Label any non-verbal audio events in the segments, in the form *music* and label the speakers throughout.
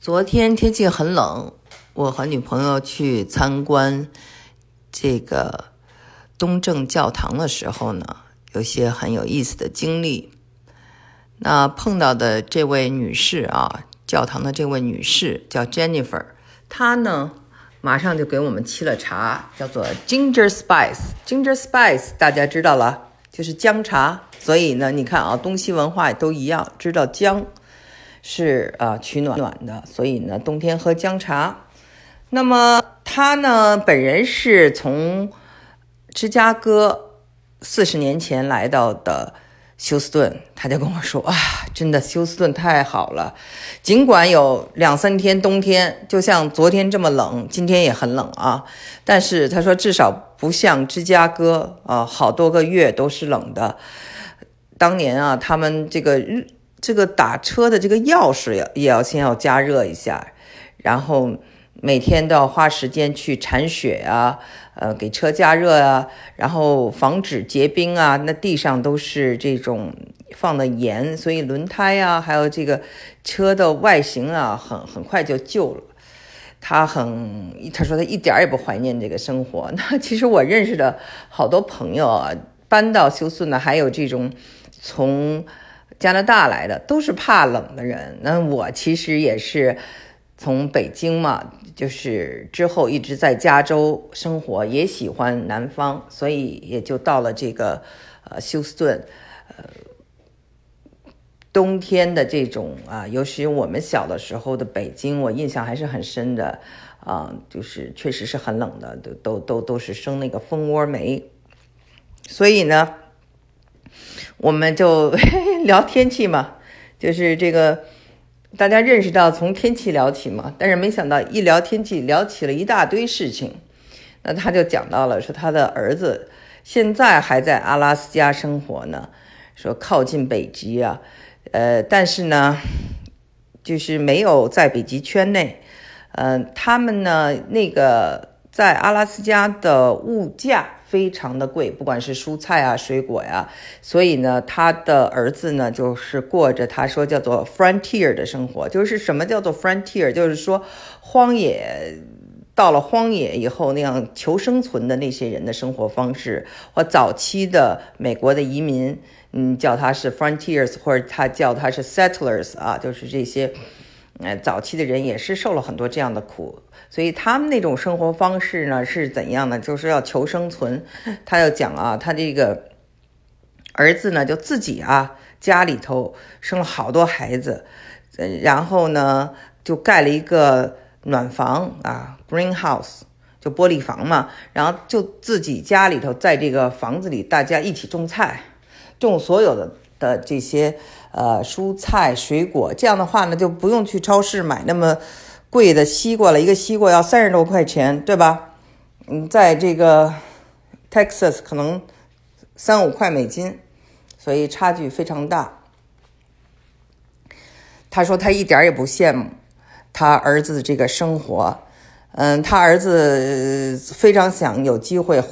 Speaker 1: 昨天天气很冷，我和女朋友去参观这个东正教堂的时候呢，有些很有意思的经历。那碰到的这位女士啊，教堂的这位女士叫 Jennifer，她呢马上就给我们沏了茶，叫做 Ginger Spice。Ginger Spice 大家知道了，就是姜茶。所以呢，你看啊，东西文化都一样，知道姜。是啊，取暖暖的，所以呢，冬天喝姜茶。那么他呢，本人是从芝加哥四十年前来到的休斯顿，他就跟我说啊，真的休斯顿太好了，尽管有两三天冬天，就像昨天这么冷，今天也很冷啊，但是他说至少不像芝加哥啊，好多个月都是冷的。当年啊，他们这个。这个打车的这个钥匙也也要先要加热一下，然后每天都要花时间去铲雪啊，呃，给车加热啊，然后防止结冰啊。那地上都是这种放的盐，所以轮胎啊，还有这个车的外形啊，很很快就旧了。他很，他说他一点也不怀念这个生活。*laughs* 那其实我认识的好多朋友啊，搬到休斯顿还有这种从。加拿大来的都是怕冷的人，那我其实也是从北京嘛，就是之后一直在加州生活，也喜欢南方，所以也就到了这个呃休斯顿，呃冬天的这种啊，尤其我们小的时候的北京，我印象还是很深的啊，就是确实是很冷的，都都都都是生那个蜂窝煤，所以呢。我们就 *laughs* 聊天气嘛，就是这个大家认识到从天气聊起嘛，但是没想到一聊天气聊起了一大堆事情。那他就讲到了说他的儿子现在还在阿拉斯加生活呢，说靠近北极啊，呃，但是呢，就是没有在北极圈内，嗯，他们呢那个在阿拉斯加的物价。非常的贵，不管是蔬菜啊、水果呀，所以呢，他的儿子呢，就是过着他说叫做 frontier 的生活。就是什么叫做 frontier？就是说荒野到了荒野以后那样求生存的那些人的生活方式，或早期的美国的移民，嗯，叫他是 frontiers，或者他叫他是 settlers 啊，就是这些。呃，早期的人也是受了很多这样的苦，所以他们那种生活方式呢是怎样呢？就是要求生存。他要讲啊，他这个儿子呢就自己啊家里头生了好多孩子，呃然后呢就盖了一个暖房啊，greenhouse 就玻璃房嘛，然后就自己家里头在这个房子里大家一起种菜，种所有的的这些。呃，蔬菜水果这样的话呢，就不用去超市买那么贵的西瓜了，一个西瓜要三十多块钱，对吧？嗯，在这个 Texas 可能三五块美金，所以差距非常大。他说他一点也不羡慕他儿子的这个生活，嗯，他儿子非常想有机会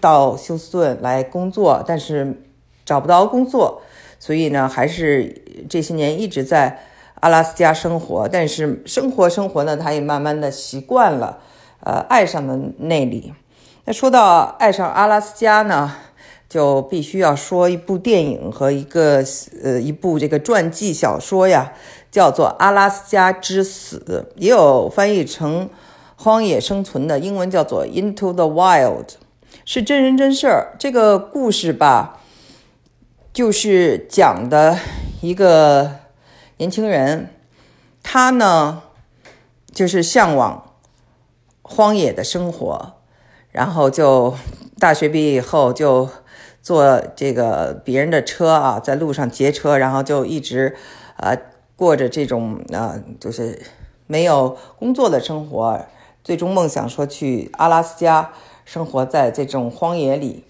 Speaker 1: 到休斯顿来工作，但是找不到工作。所以呢，还是这些年一直在阿拉斯加生活，但是生活生活呢，他也慢慢的习惯了，呃，爱上了那里。那说到爱上阿拉斯加呢，就必须要说一部电影和一个呃一部这个传记小说呀，叫做《阿拉斯加之死》，也有翻译成《荒野生存》的英文叫做《Into the Wild》，是真人真事儿。这个故事吧。就是讲的一个年轻人，他呢就是向往荒野的生活，然后就大学毕业以后就坐这个别人的车啊，在路上劫车，然后就一直啊过着这种啊就是没有工作的生活，最终梦想说去阿拉斯加生活在这种荒野里，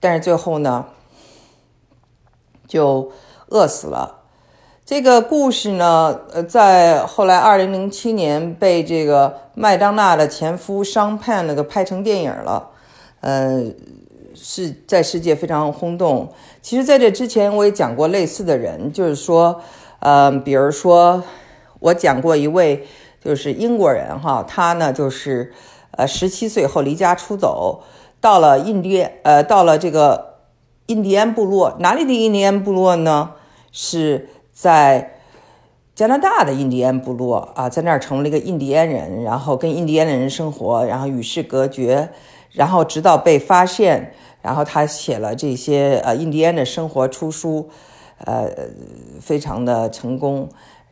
Speaker 1: 但是最后呢。就饿死了。这个故事呢，呃，在后来二零零七年被这个麦当娜的前夫商潘那个拍成电影了，呃，是在世界非常轰动。其实，在这之前我也讲过类似的人，就是说，呃，比如说我讲过一位就是英国人哈，他呢就是呃十七岁后离家出走，到了印第呃到了这个印第安部落，哪里的印第安部落呢？是在。加拿大的印第安部落啊，在那儿成为了一个印第安人，然后跟印第安人生活，然后与世隔绝，然后直到被发现，然后他写了这些呃印第安的生活出书，呃，非常的成功，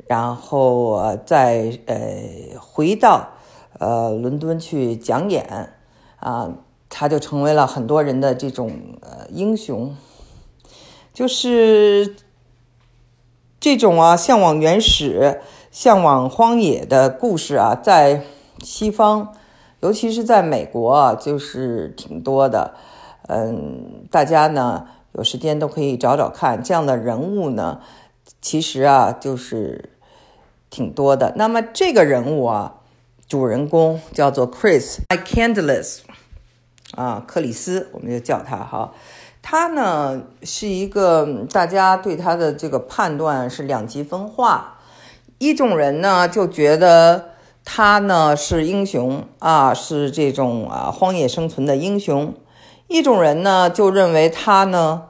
Speaker 1: 然后再呃回到呃伦敦去讲演啊，他就成为了很多人的这种呃英雄，就是。这种啊，向往原始、向往荒野的故事啊，在西方，尤其是在美国啊，就是挺多的。嗯，大家呢有时间都可以找找看，这样的人物呢，其实啊就是挺多的。那么这个人物啊，主人公叫做 Chris Candless 啊，克里斯，我们就叫他哈。他呢是一个，大家对他的这个判断是两极分化。一种人呢就觉得他呢是英雄啊，是这种啊荒野生存的英雄；一种人呢就认为他呢，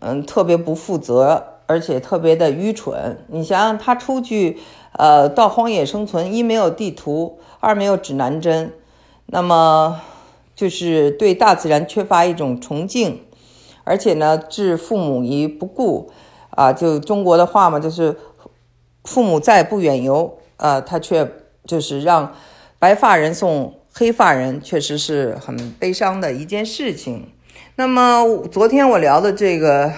Speaker 1: 嗯，特别不负责，而且特别的愚蠢。你想想，他出去呃到荒野生存，一没有地图，二没有指南针，那么就是对大自然缺乏一种崇敬。而且呢，置父母于不顾，啊，就中国的话嘛，就是父母在不远游，啊，他却就是让白发人送黑发人，确实是很悲伤的一件事情。那么昨天我聊的这个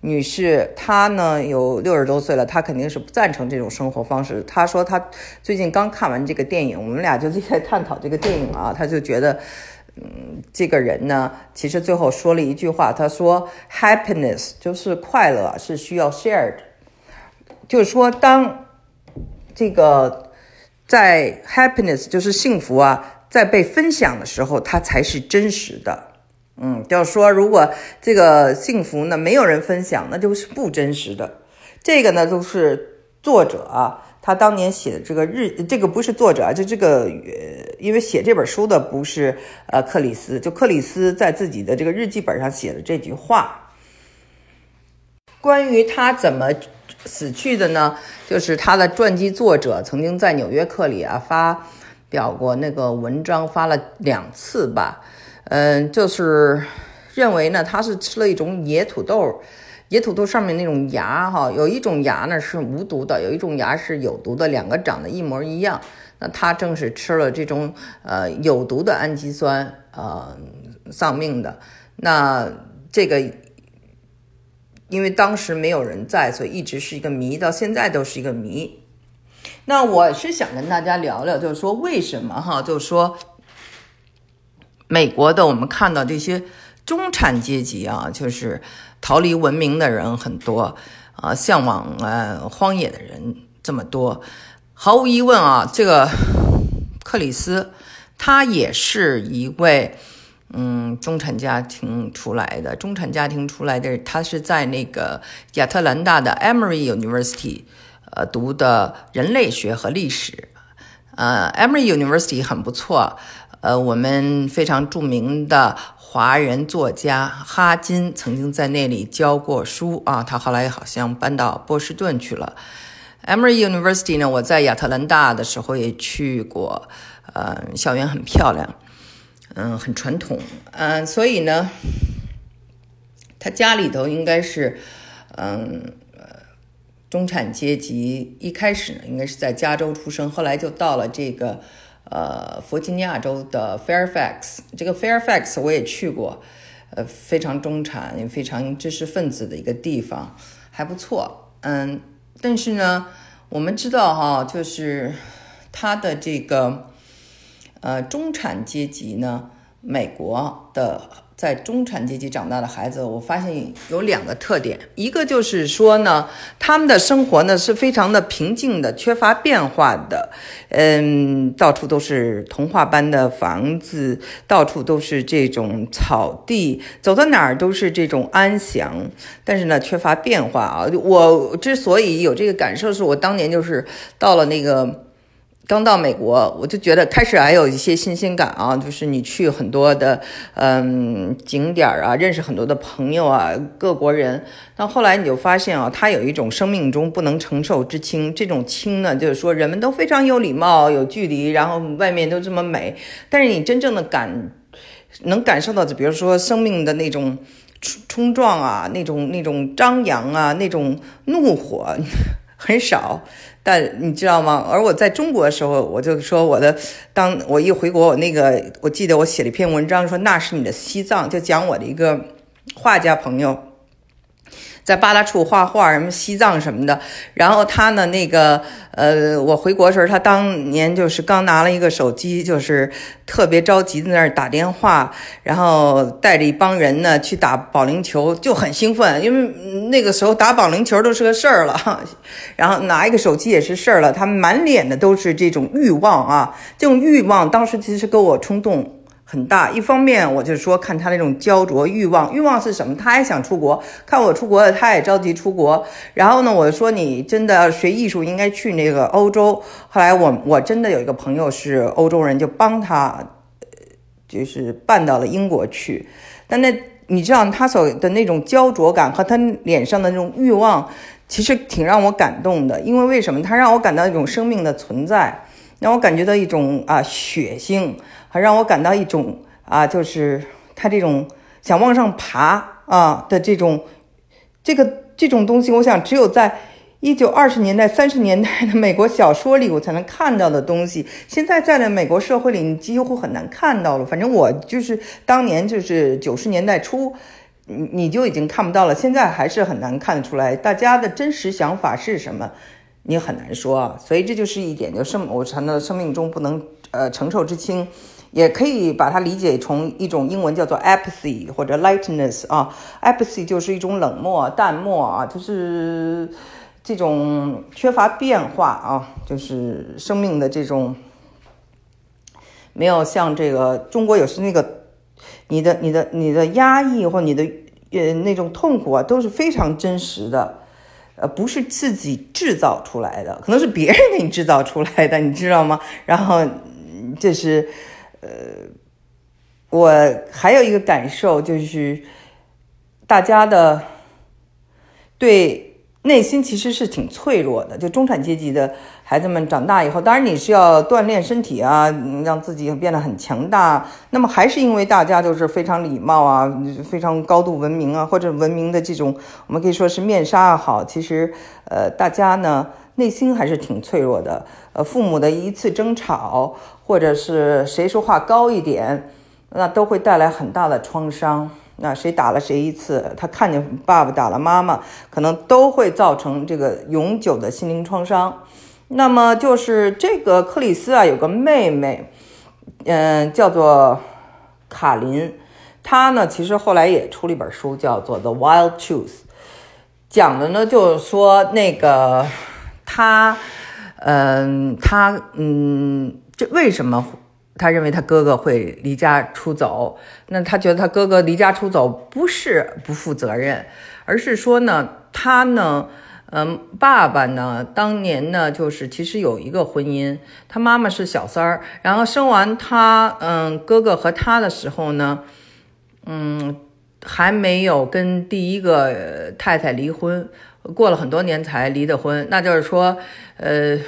Speaker 1: 女士，她呢有六十多岁了，她肯定是不赞成这种生活方式。她说她最近刚看完这个电影，我们俩就在探讨这个电影啊，她就觉得。嗯，这个人呢，其实最后说了一句话，他说：“Happiness 就是快乐，是需要 shared。”就是说，当这个在 happiness 就是幸福啊，在被分享的时候，它才是真实的。嗯，就是说，如果这个幸福呢没有人分享，那就是不真实的。这个呢，都是作者啊。他当年写的这个日，这个不是作者啊，就这个，呃，因为写这本书的不是呃克里斯，就克里斯在自己的这个日记本上写的这句话。关于他怎么死去的呢？就是他的传记作者曾经在《纽约客》里啊发表过那个文章，发了两次吧，嗯，就是认为呢他是吃了一种野土豆。野土豆上面那种芽，哈，有一种芽呢是无毒的，有一种芽是有毒的，两个长得一模一样。那他正是吃了这种呃有毒的氨基酸，呃，丧命的。那这个因为当时没有人在，所以一直是一个谜，到现在都是一个谜。那我是想跟大家聊聊，就是说为什么哈，就是说美国的我们看到这些中产阶级啊，就是。逃离文明的人很多，啊，向往呃荒野的人这么多，毫无疑问啊，这个克里斯他也是一位嗯中产家庭出来的，中产家庭出来的，他是在那个亚特兰大的 Emory University 呃读的人类学和历史，呃，Emory University 很不错，呃，我们非常著名的。华人作家哈金曾经在那里教过书啊，他后来好像搬到波士顿去了。Emory University 呢，我在亚特兰大的时候也去过，呃，校园很漂亮，嗯，很传统，嗯，所以呢，他家里头应该是，嗯，呃中产阶级，一开始呢应该是在加州出生，后来就到了这个。呃，弗吉尼亚州的 Fairfax，这个 Fairfax 我也去过，呃，非常中产、也非常知识分子的一个地方，还不错。嗯，但是呢，我们知道哈，就是它的这个呃中产阶级呢，美国的在中产阶级长大的孩子，我发现有两个特点，一个就是说呢，他们的生活呢是非常的平静的，缺乏变化的，嗯，到处都是童话般的房子，到处都是这种草地，走到哪儿都是这种安详，但是呢，缺乏变化啊。我之所以有这个感受，是我当年就是到了那个。刚到美国，我就觉得开始还有一些新鲜感啊，就是你去很多的嗯景点啊，认识很多的朋友啊，各国人。但后来你就发现啊，他有一种生命中不能承受之轻，这种轻呢，就是说人们都非常有礼貌、有距离，然后外面都这么美，但是你真正的感能感受到的，比如说生命的那种冲冲撞啊，那种那种张扬啊，那种怒火 *laughs* 很少。但你知道吗？而我在中国的时候，我就说我的，当我一回国，我那个我记得我写了一篇文章，说那是你的西藏，就讲我的一个画家朋友。在八大处画画，什么西藏什么的。然后他呢，那个呃，我回国时候，他当年就是刚拿了一个手机，就是特别着急在那儿打电话，然后带着一帮人呢去打保龄球，就很兴奋，因为那个时候打保龄球都是个事儿了。*laughs* 然后拿一个手机也是事儿了，他满脸的都是这种欲望啊，这种欲望当时其实给我冲动。很大，一方面我就说看他那种焦灼欲望，欲望是什么？他也想出国，看我出国了，他也着急出国。然后呢，我说你真的学艺术应该去那个欧洲。后来我我真的有一个朋友是欧洲人，就帮他，就是办到了英国去。但那你知道他所的那种焦灼感和他脸上的那种欲望，其实挺让我感动的。因为为什么？他让我感到一种生命的存在，让我感觉到一种啊血性。让我感到一种啊，就是他这种想往上爬啊的这种，这个这种东西，我想只有在一九二十年代、三十年代的美国小说里，我才能看到的东西。现在在的美国社会里，你几乎很难看到了。反正我就是当年就是九十年代初，你你就已经看不到了。现在还是很难看得出来，大家的真实想法是什么，你很难说。所以这就是一点，就生我谈到生命中不能呃承受之轻。也可以把它理解成一种英文叫做 apathy 或者 lightness 啊，apathy 就是一种冷漠、淡漠啊，就是这种缺乏变化啊，就是生命的这种没有像这个中国有时那个你的、你的、你的压抑或你的呃那种痛苦啊，都是非常真实的，呃，不是自己制造出来的，可能是别人给你制造出来的，你知道吗？然后这是。呃，我还有一个感受就是，大家的对内心其实是挺脆弱的。就中产阶级的孩子们长大以后，当然你是要锻炼身体啊，让自己变得很强大。那么还是因为大家都是非常礼貌啊，非常高度文明啊，或者文明的这种，我们可以说是面纱也好。其实，呃，大家呢内心还是挺脆弱的。呃，父母的一次争吵。或者是谁说话高一点，那都会带来很大的创伤。那谁打了谁一次，他看见爸爸打了妈妈，可能都会造成这个永久的心灵创伤。那么就是这个克里斯啊，有个妹妹，嗯，叫做卡琳。她呢，其实后来也出了一本书，叫做《The Wild Truth》，讲的呢就是说那个他，嗯，他，嗯。这为什么他认为他哥哥会离家出走？那他觉得他哥哥离家出走不是不负责任，而是说呢，他呢，嗯，爸爸呢，当年呢，就是其实有一个婚姻，他妈妈是小三儿，然后生完他，嗯，哥哥和他的时候呢，嗯，还没有跟第一个太太离婚，过了很多年才离的婚，那就是说，呃。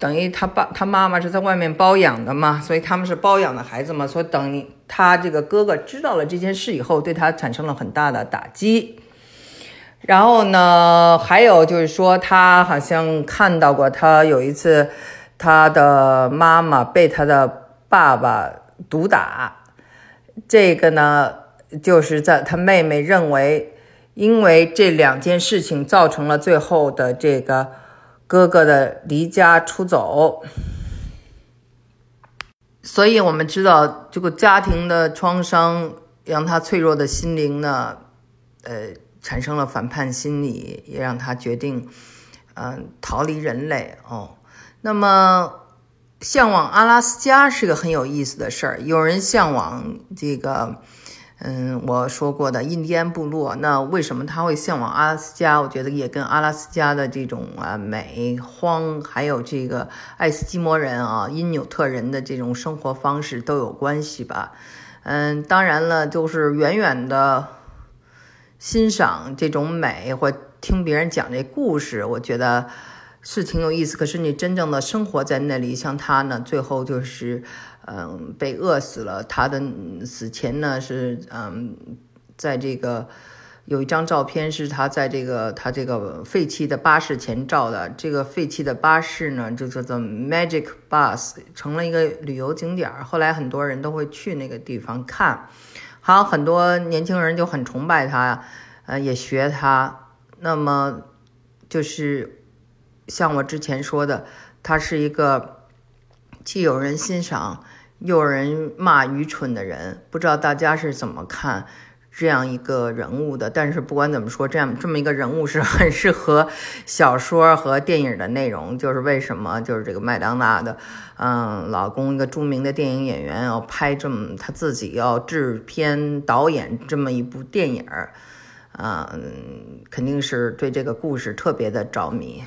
Speaker 1: 等于他爸他妈妈是在外面包养的嘛，所以他们是包养的孩子嘛，所以等他这个哥哥知道了这件事以后，对他产生了很大的打击。然后呢，还有就是说，他好像看到过他有一次，他的妈妈被他的爸爸毒打。这个呢，就是在他妹妹认为，因为这两件事情造成了最后的这个。哥哥的离家出走，所以我们知道，这个家庭的创伤让他脆弱的心灵呢，呃，产生了反叛心理，也让他决定，嗯，逃离人类哦。那么，向往阿拉斯加是个很有意思的事儿。有人向往这个。嗯，我说过的印第安部落，那为什么他会向往阿拉斯加？我觉得也跟阿拉斯加的这种啊美荒，还有这个爱斯基摩人啊、因纽特人的这种生活方式都有关系吧。嗯，当然了，就是远远的欣赏这种美，或听别人讲这故事，我觉得是挺有意思。可是你真正的生活在那里，像他呢，最后就是。嗯，被饿死了。他的死前呢是嗯，在这个有一张照片是他在这个他这个废弃的巴士前照的。这个废弃的巴士呢就叫做 Magic Bus，成了一个旅游景点。后来很多人都会去那个地方看，还有很多年轻人就很崇拜他，呃，也学他。那么就是像我之前说的，他是一个既有人欣赏。又有人骂愚蠢的人，不知道大家是怎么看这样一个人物的？但是不管怎么说，这样这么一个人物是很适合小说和电影的内容。就是为什么？就是这个麦当娜的，嗯，老公一个著名的电影演员要拍这么他自己要制片导演这么一部电影，嗯，肯定是对这个故事特别的着迷。